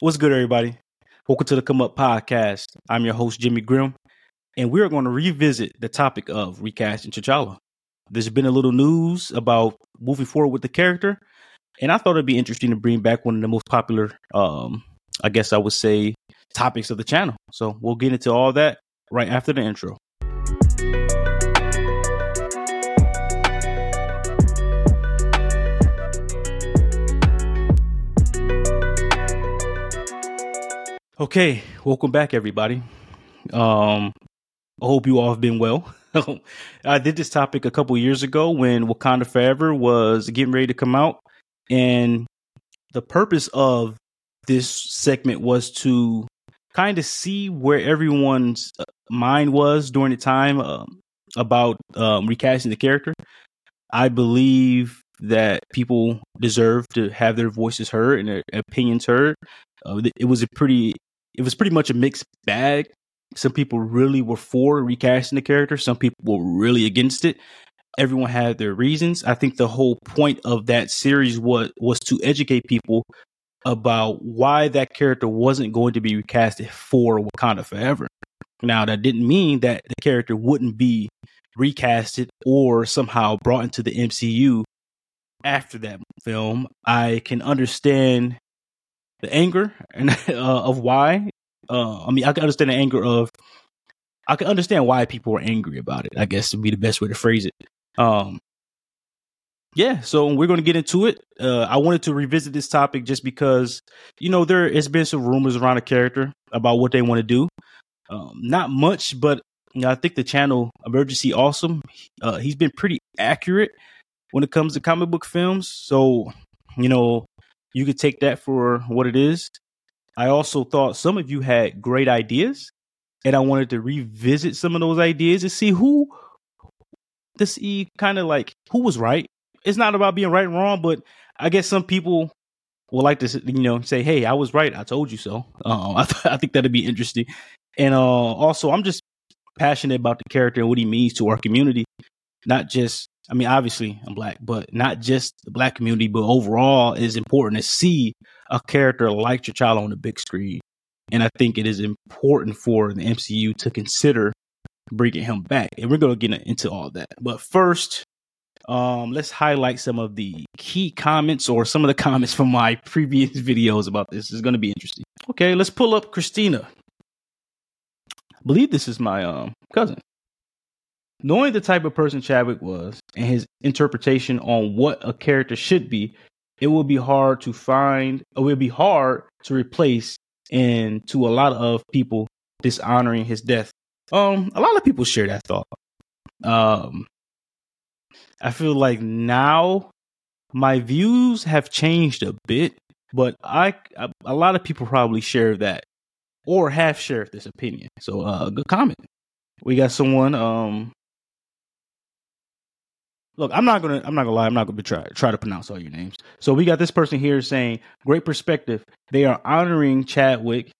What's good, everybody? Welcome to the Come Up Podcast. I'm your host, Jimi Grimm, and we're going to revisit the topic of recasting T'Challa. There's been a little news about moving forward with the character, and I thought it'd be interesting to bring back one of the most popular, um, I guess I would say, topics of the channel. So we'll get into all that right after the intro. Okay, welcome back, everybody. Um, I hope you all have been well. I did this topic a couple years ago when Wakanda Forever was getting ready to come out, and the purpose of this segment was to kind of see where everyone's uh, mind was during the time um, about um, recasting the character. I believe that people deserve to have their voices heard and their opinions heard. Uh, it was a pretty it was pretty much a mixed bag. Some people really were for recasting the character. Some people were really against it. Everyone had their reasons. I think the whole point of that series was was to educate people about why that character wasn't going to be recasted for Wakanda Forever. Now, that didn't mean that the character wouldn't be recasted or somehow brought into the MCU after that film. I can understand the anger and uh, of why. Uh, I mean, I can understand the anger of. I can understand why people were angry about it. I guess would be the best way to phrase it. Um, yeah, so we're going to get into it. Uh, I wanted to revisit this topic just because you know there has been some rumors around the character about what they want to do. Um, not much, but you know, I think the channel Emergency Awesome, uh, he's been pretty accurate when it comes to comic book films. So you know, you could take that for what it is. I also thought some of you had great ideas, and I wanted to revisit some of those ideas to see who, to see kind of like who was right. It's not about being right and wrong, but I guess some people will like to, you know, say, "Hey, I was right. I told you so." Uh, I, th- I think that'd be interesting. And uh, also, I'm just passionate about the character and what he means to our community, not just I mean, obviously I'm black, but not just the black community, but overall it is important to see a character like T'Challa on the big screen. And I think it is important for the MCU to consider bringing him back. And we're going to get into all that. But first, um, let's highlight some of the key comments or some of the comments from my previous videos about this. It's going to be interesting. Okay, let's pull up Christina. I believe this is my um, cousin. Knowing the type of person Chadwick was and his interpretation on what a character should be, it will be hard to find, it will be hard to replace, and to a lot of people dishonoring his death. Um, a lot of people share that thought. Um, I feel like now my views have changed a bit, but I, a lot of people probably share that or have shared this opinion. So, uh, good comment. We got someone um look, I'm not gonna I'm not gonna lie, I'm not gonna try try to pronounce all your names. So we got this person here saying, Great perspective. They are honoring Chadwick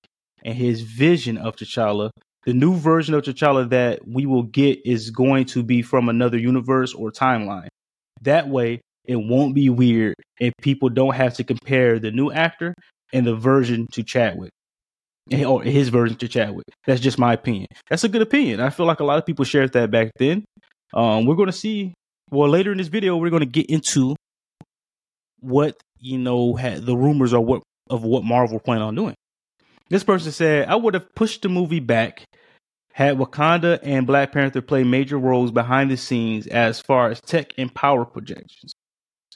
and his vision of T'Challa. The new version of T'Challa that we will get is going to be from another universe or timeline. That way it won't be weird and people don't have to compare the new actor and the version to Chadwick. Or his version to Chadwick. That's just my opinion. That's a good opinion. I feel like a lot of people shared that back then. Um, we're going to see well, later in this video, we're going to get into what you know had the rumors are what of what Marvel plan on doing. This person said, "I would have pushed the movie back." Had Wakanda and Black Panther play major roles behind the scenes as far as tech and power projections.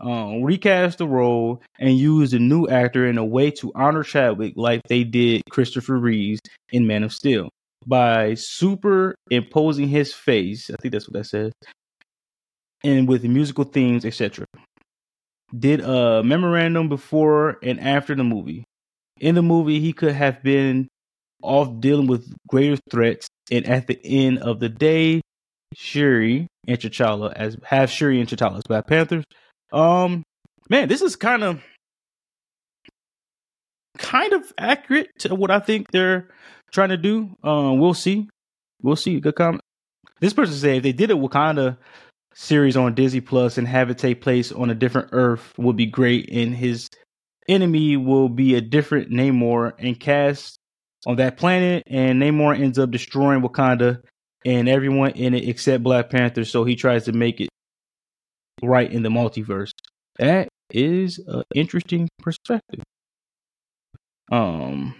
Um, recast the role and use the new actor in a way to honor Chadwick like they did Christopher Reeves in Man of Steel by superimposing his face. I think that's what that says and with musical themes, etc. Did a memorandum before and after the movie. In the movie, he could have been off dealing with greater threats, and at the end of the day, Shuri and T'Challa as have Shuri and T'Challa as Black Panthers. Um, man, this is kind of kind of accurate to what I think they're trying to do. Um, we'll see. We'll see. Good comment. This person said if they did it Wakanda series on Disney Plus and have it take place on a different Earth would be great. And his enemy will be a different Namor and cast on that planet, and Namor ends up destroying Wakanda and everyone in it except Black Panther. So he tries to make it right in the multiverse. That is an interesting perspective. Um,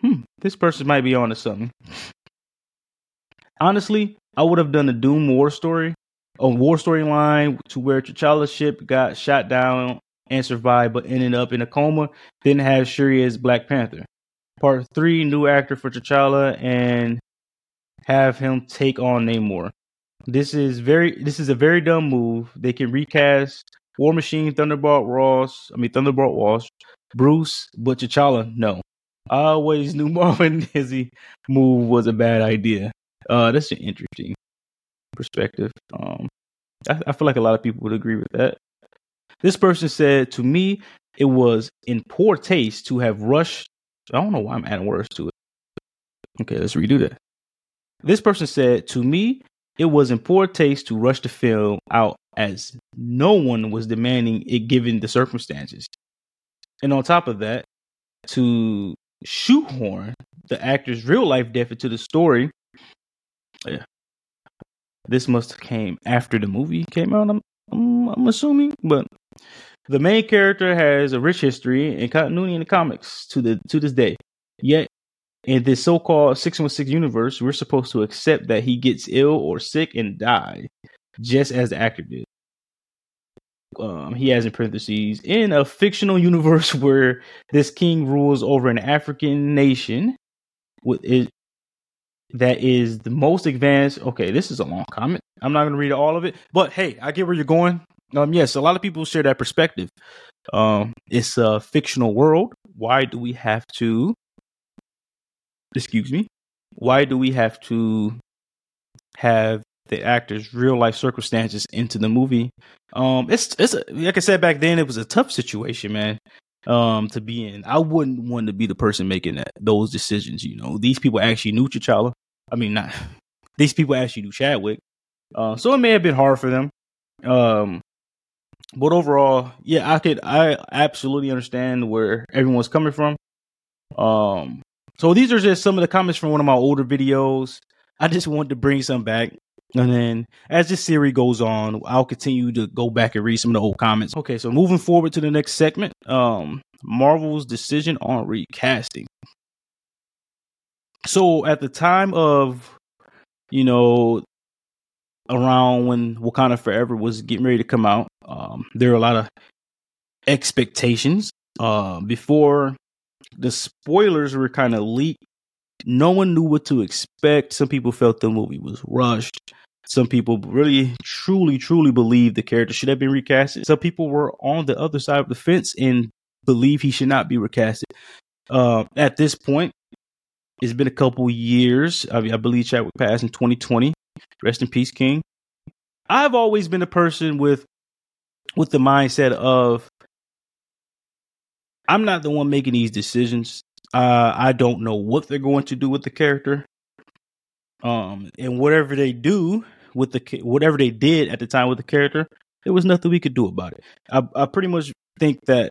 hmm, this person might be onto something. Honestly, I would have done a Doom War story, a war storyline to where T'Challa's ship got shot down and survived, but ended up in a coma. Then have Shuri as Black Panther. Part three, new actor for T'Challa, and have him take on Namor. This is very this is a very dumb move. They can recast War Machine, Thunderbolt Ross, I mean Thunderbolt Ross, Bruce, but T'Challa, no. I always knew Marvin Dizzy move was a bad idea. Uh, that's interesting perspective. Um, I, I feel like a lot of people would agree with that. This person said to me, it was in poor taste to have rushed. I don't know why I'm adding words to it. Okay, let's redo that. This person said to me, it was in poor taste to rush the film out as no one was demanding it given the circumstances. And on top of that, to shoehorn the actor's real life death into the story. Yeah. This must have came after the movie came out, I'm, I'm, I'm assuming, but the main character has a rich history and continuity in the comics to the to this day. Yet in this so-called 616 universe, we're supposed to accept that he gets ill or sick and die, just as the actor did um, he has in parentheses in a fictional universe where this king rules over an African nation with it that is the most advanced. Okay, this is a long comment. I'm not going to read all of it, but hey, I get where you're going. Um, yes, a lot of people share that perspective. Um, it's a fictional world. Why do we have to? Excuse me. Why do we have to have the actor's real life circumstances into the movie. Um, it's it's a, like I said back then, it was a tough situation, man. Um, to be in, I wouldn't want to be the person making that those decisions. You know, these people actually knew T'Challa. I mean, not these people actually do Chadwick. Uh, so it may have been hard for them. Um, but overall, yeah, I could, I absolutely understand where everyone's coming from. Um, so these are just some of the comments from one of my older videos. I just wanted to bring some back. And then as this series goes on, I'll continue to go back and read some of the old comments. Okay, so moving forward to the next segment, um, Marvel's decision on recasting. So at the time of, you know, around when Wakanda Forever was getting ready to come out, um, there were a lot of expectations. Uh, before the spoilers were kind of leaked no one knew what to expect. Some people felt the movie was rushed. Some people really, truly, truly believe the character should have been recasted. Some people were on the other side of the fence and believe he should not be recasted. Uh, at this point, it's been a couple years. I, I believe Chadwick passed in 2020. Rest in peace, King. I've always been a person with with the mindset of I'm not the one making these decisions. Uh, I don't know what they're going to do with the character. Um, and whatever they do with the whatever they did at the time with the character, there was nothing we could do about it. I, I pretty much think that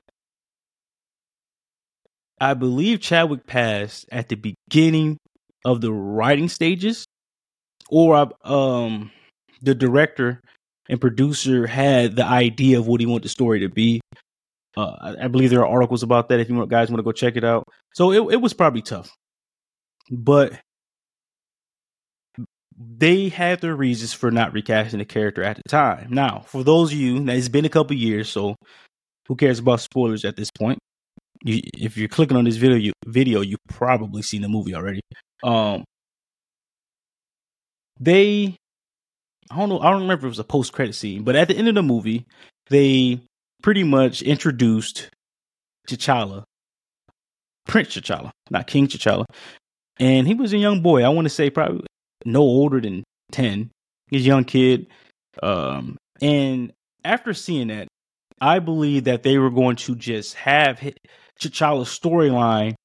I believe Chadwick passed at the beginning of the writing stages, or um, the director and producer had the idea of what he wanted the story to be, uh, I, believe there are articles about that if you guys want to go check it out. So it, it was probably tough, but they had their reasons for not recasting the character at the time. Now, for those of you, now it's been a couple years, so who cares about spoilers at this point? You, if you're clicking on this video, you, video, you probably seen the movie already. Um, they, I don't know, I don't remember if it was a post credit scene, but at the end of the movie, they pretty much introduced T'Challa, Prince T'Challa, not King T'Challa. And he was a young boy. I want to say probably no older than 10. He's a young kid. Um, and after seeing that, I believe that they were going to just have T'Challa's storyline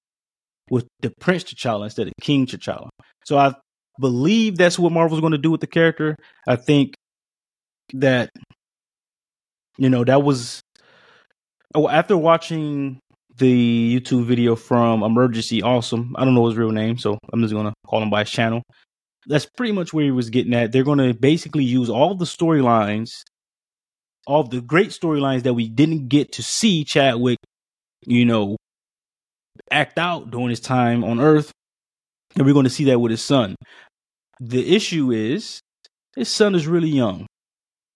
with the Prince T'Challa instead of King T'Challa. So I believe that's what Marvel's going to do with the character. I think that you know that was oh after watching the YouTube video from Emergency Awesome. I don't know his real name, so I'm just gonna call him by his channel. That's pretty much where he was getting at. They're gonna basically use all the storylines, all the great storylines that we didn't get to see Chadwick, you know, act out during his time on Earth, and we're going to see that with his son. The issue is his son is really young.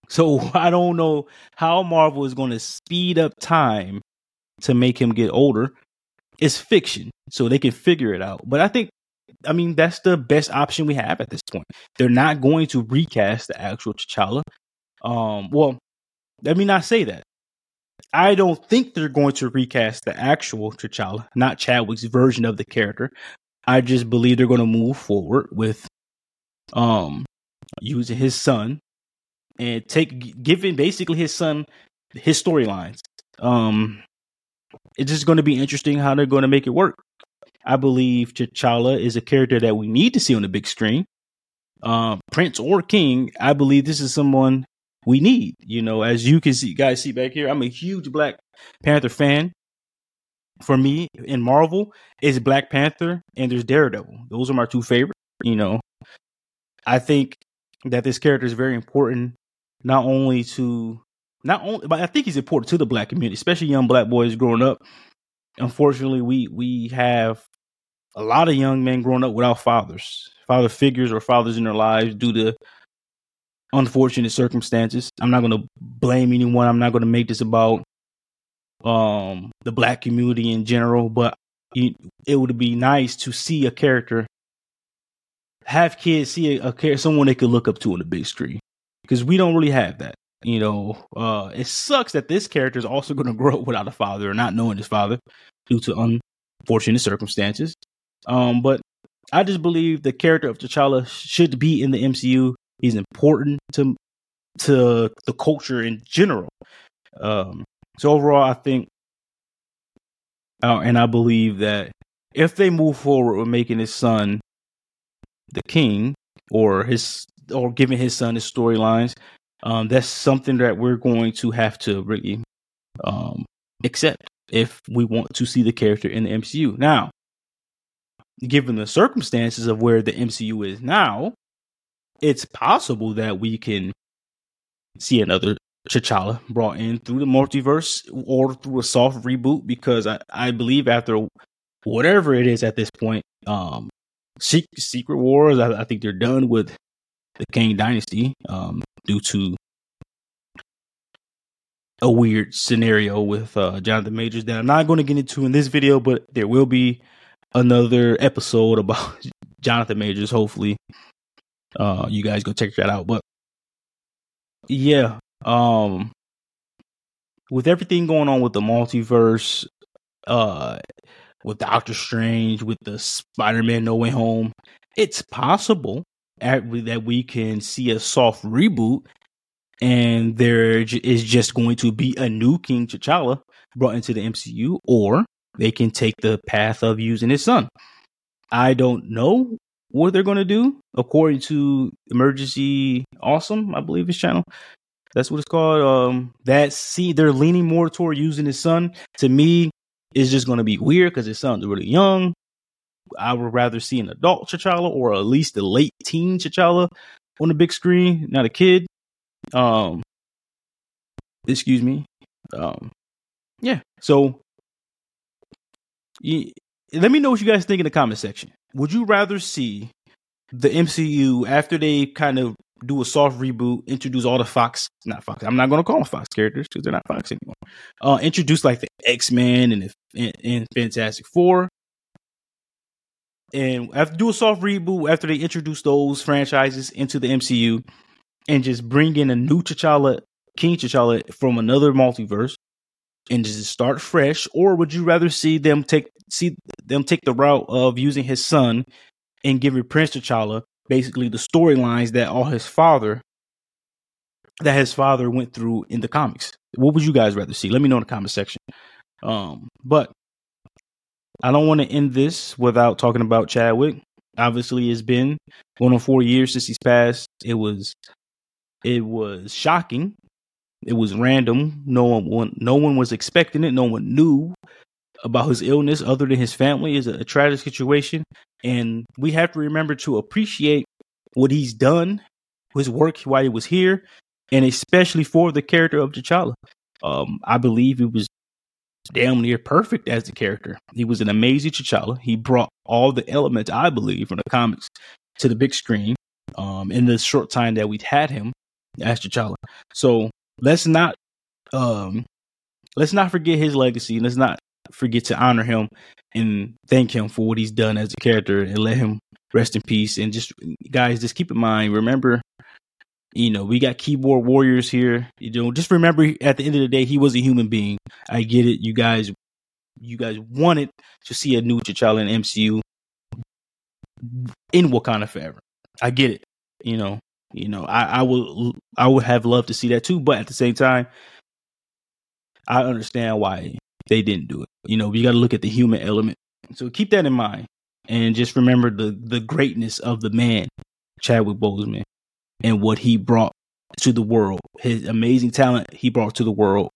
So I don't know how Marvel is going to speed up time to make him get older. It's fiction, so they can figure it out. But I think, I mean, that's the best option we have at this point. They're not going to recast the actual T'Challa. Um, well, let me not say that. I don't think they're going to recast the actual T'Challa, not Chadwick's version of the character. I just believe they're going to move forward with um using his son and take giving basically his son his storylines. Um it's just going to be interesting how they're going to make it work. I believe T'Challa is a character that we need to see on the big screen. Um, Prince or King, I believe this is someone we need. You know, as you can see, guys see back here, I'm a huge Black Panther fan. For me, in Marvel, is Black Panther and there's Daredevil. Those are my two favorite. You know, I think that this character is very important, not only to not only, but I think he's important to the black community, especially young black boys growing up. Unfortunately, we we have a lot of young men growing up without fathers, father figures or fathers in their lives due to unfortunate circumstances. I'm not going to blame anyone. I'm not going to make this about um the black community in general, but it would be nice to see a character have kids see a, a someone they could look up to on the big screen because we don't really have that. You know, uh, it sucks that this character is also going to grow up without a father or not knowing his father due to unfortunate circumstances. Um, but I just believe the character of T'Challa should be in the MCU. He's important to to the culture in general. Um, so overall, I think, uh, and I believe that if they move forward with making his son the king, or his, or giving his son his storylines, um, that's something that we're going to have to really um, accept if we want to see the character in the MCU. Now, given the circumstances of where the MCU is now, it's possible that we can see another T'Challa brought in through the multiverse or through a soft reboot because I, I believe after whatever it is at this point, um, Secret Wars, I, I think they're done with the Kang Dynasty um, due to a weird scenario with uh, Jonathan Majors that I'm not going to get into in this video, but there will be another episode about Jonathan Majors. Hopefully, uh, you guys go check that out. But yeah, um, with everything going on with the multiverse, uh, with Doctor Strange, with the Spider Man No Way Home, it's possible that we can see a soft reboot and there is just going to be a new King T'Challa brought into the MCU, or they can take the path of using his son. I don't know what they're going to do, according to Emergency Awesome, I believe his channel. That's what it's called. Um, that see, they're leaning more toward using his son. To me, it's just going to be weird because his son's really young. I would rather see an adult T'Challa or at least a late teen T'Challa on the big screen, not a kid. Um, excuse me. Um, yeah. So, let me know what you guys think in the comment section. Would you rather see the MCU after they kind of do a soft reboot, introduce all the Fox, not Fox. I'm not going to call them Fox characters because they're not Fox anymore. Uh, introduce like the X Men and and, and Fantastic Four, and after do a soft reboot after they introduce those franchises into the MCU, and just bring in a new T'Challa, King T'Challa from another multiverse, and just start fresh, or would you rather see them take see them take the route of using his son and giving Prince T'Challa basically the storylines that all his father that his father went through in the comics? What would you guys rather see? Let me know in the comment section. Um, but I don't want to end this without talking about Chadwick. Obviously, it's been going on four years since he's passed. It was it was shocking. It was random. No one no one was expecting it. No one knew about his illness, other than his family, is a, a tragic situation, and we have to remember to appreciate what he's done, his work while he was here, and especially for the character of T'Challa. Um, I believe he was damn near perfect as the character. He was an amazing T'Challa. He brought all the elements, I believe, from the comics to the big screen um, in the short time that we've had him as T'Challa. So let's not um, let's not forget his legacy. Let's not forget to honor him and thank him for what he's done as a character and let him rest in peace. And just guys, just keep in mind, remember you know, we got keyboard warriors here. You know, just remember at the end of the day, he was a human being. I get it. You guys, you guys wanted to see a new T'Challa in MCU in Wakanda forever. I get it. You know, you know, I, I would, I would have loved to see that too. But at the same time, I understand why they didn't do it. You know, you got to look at the human element. So keep that in mind, and just remember the the greatness of the man, Chadwick Boseman and what he brought to the world, his amazing talent he brought to the world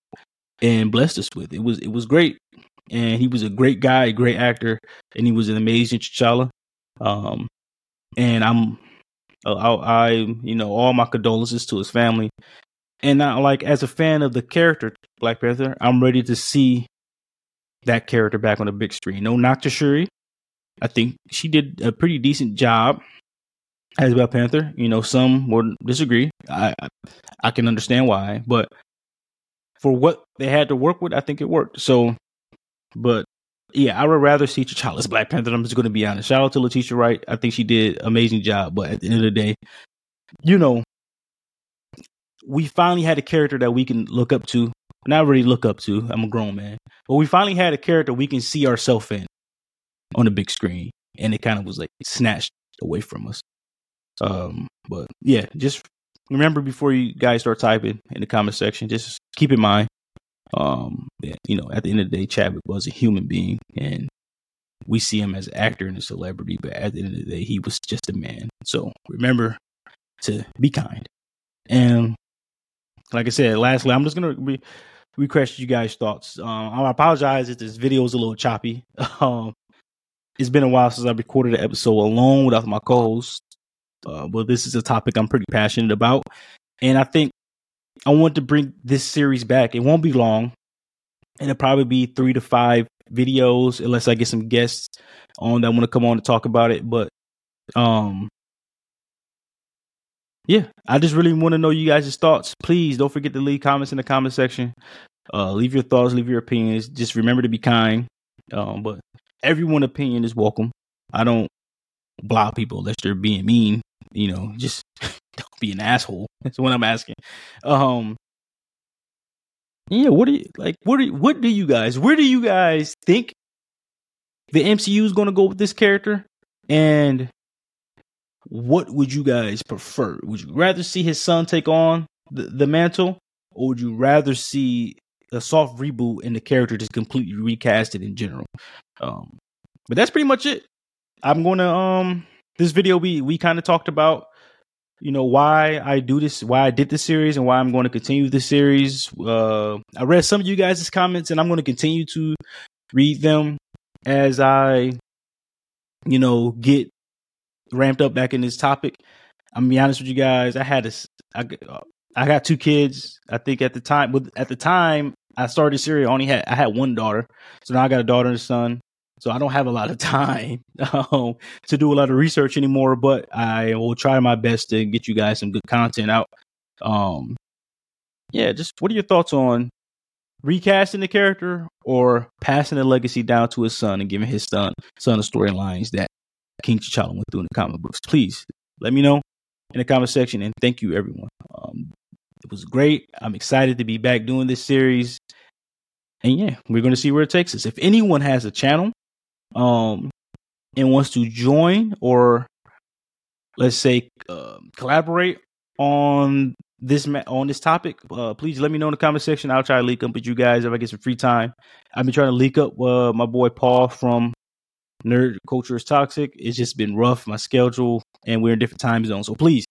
and blessed us with. It was it was great. And he was a great guy, a great actor, and he was an amazing T'Challa. Um, and I'm, Uh, I, I, you know, all my condolences to his family. And now, like as a fan of the character Black Panther, I'm ready to see that character back on the big screen. No knock to Shuri. I think she did a pretty decent job as Black Panther. You know, some would disagree. I, I, I can understand why, but for what they had to work with, I think it worked. So, but yeah, I would rather see T'Challa's Black Panther. I'm just going to be honest. Shout out to Letitia Wright. I think she did amazing job. But at the end of the day, you know, we finally had a character that we can look up to. Not really look up to. I'm a grown man, but we finally had a character we can see ourselves in on the big screen, and it kind of was like snatched away from us. Um, but yeah, just remember before you guys start typing in the comment section, just keep in mind, um, you know, at the end of the day, Chadwick was a human being and we see him as an actor and a celebrity, but at the end of the day, he was just a man. So remember to be kind. And like I said, lastly, I'm just gonna re- request you guys' thoughts. Um, I apologize if this video is a little choppy. Um, it's been a while since I recorded an episode alone without my co-host. Uh, well, this is a topic I'm pretty passionate about, and I think I want to bring this series back. It won't be long, and it'll probably be three to five videos, unless I get some guests on that want to come on to talk about it. But, um, yeah, I just really want to know you guys' thoughts. Please don't forget to leave comments in the comment section. Uh, leave your thoughts, leave your opinions. Just remember to be kind. Um, but everyone' opinion is welcome. I don't block people unless they're being mean you know, just don't be an asshole. That's what I'm asking. Um, yeah, what do you like? What do you, what do you guys? Where do you guys think the MCU is going to go with this character? And what would you guys prefer? Would you rather see his son take on the, the mantle, or would you rather see a soft reboot and the character just completely recasted in general? Um, but that's pretty much it. I'm gonna um this video we we kind of talked about you know why I do this, why I did this series, and why I'm going to continue this series. Uh, I read some of you guys' comments, and I'm going to continue to read them as I, you know, get ramped up back in this topic. I'm gonna be honest with you guys. I had this. I, I got two kids. I think at the time, but at the time I started series, I only had I had one daughter. So now I got a daughter and a son. So I don't have a lot of time um, to do a lot of research anymore, but I will try my best to get you guys some good content out. Um, yeah, just what are your thoughts on recasting the character or passing the legacy down to his son and giving his son son the storylines that King T'Challa went through in the comic books? Please let me know in the comment section, and thank you everyone. Um, it was great. I'm excited to be back doing this series. And yeah, we're going to see where it takes us. If anyone has a channel um, and wants to join or let's say uh, collaborate on this ma- on this topic, uh, please let me know in the comment section. I'll try to link up with you guys if I get some free time. I've been trying to link up uh, my boy Paul from Nerd Culture is Toxic. It's just been rough, my schedule, and we're in different time zones. So please,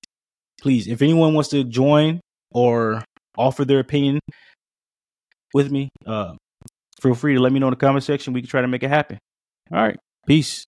please, if anyone wants to join or offer their opinion with me, uh, feel free to let me know in the comment section. We can try to make it happen. All right. Peace.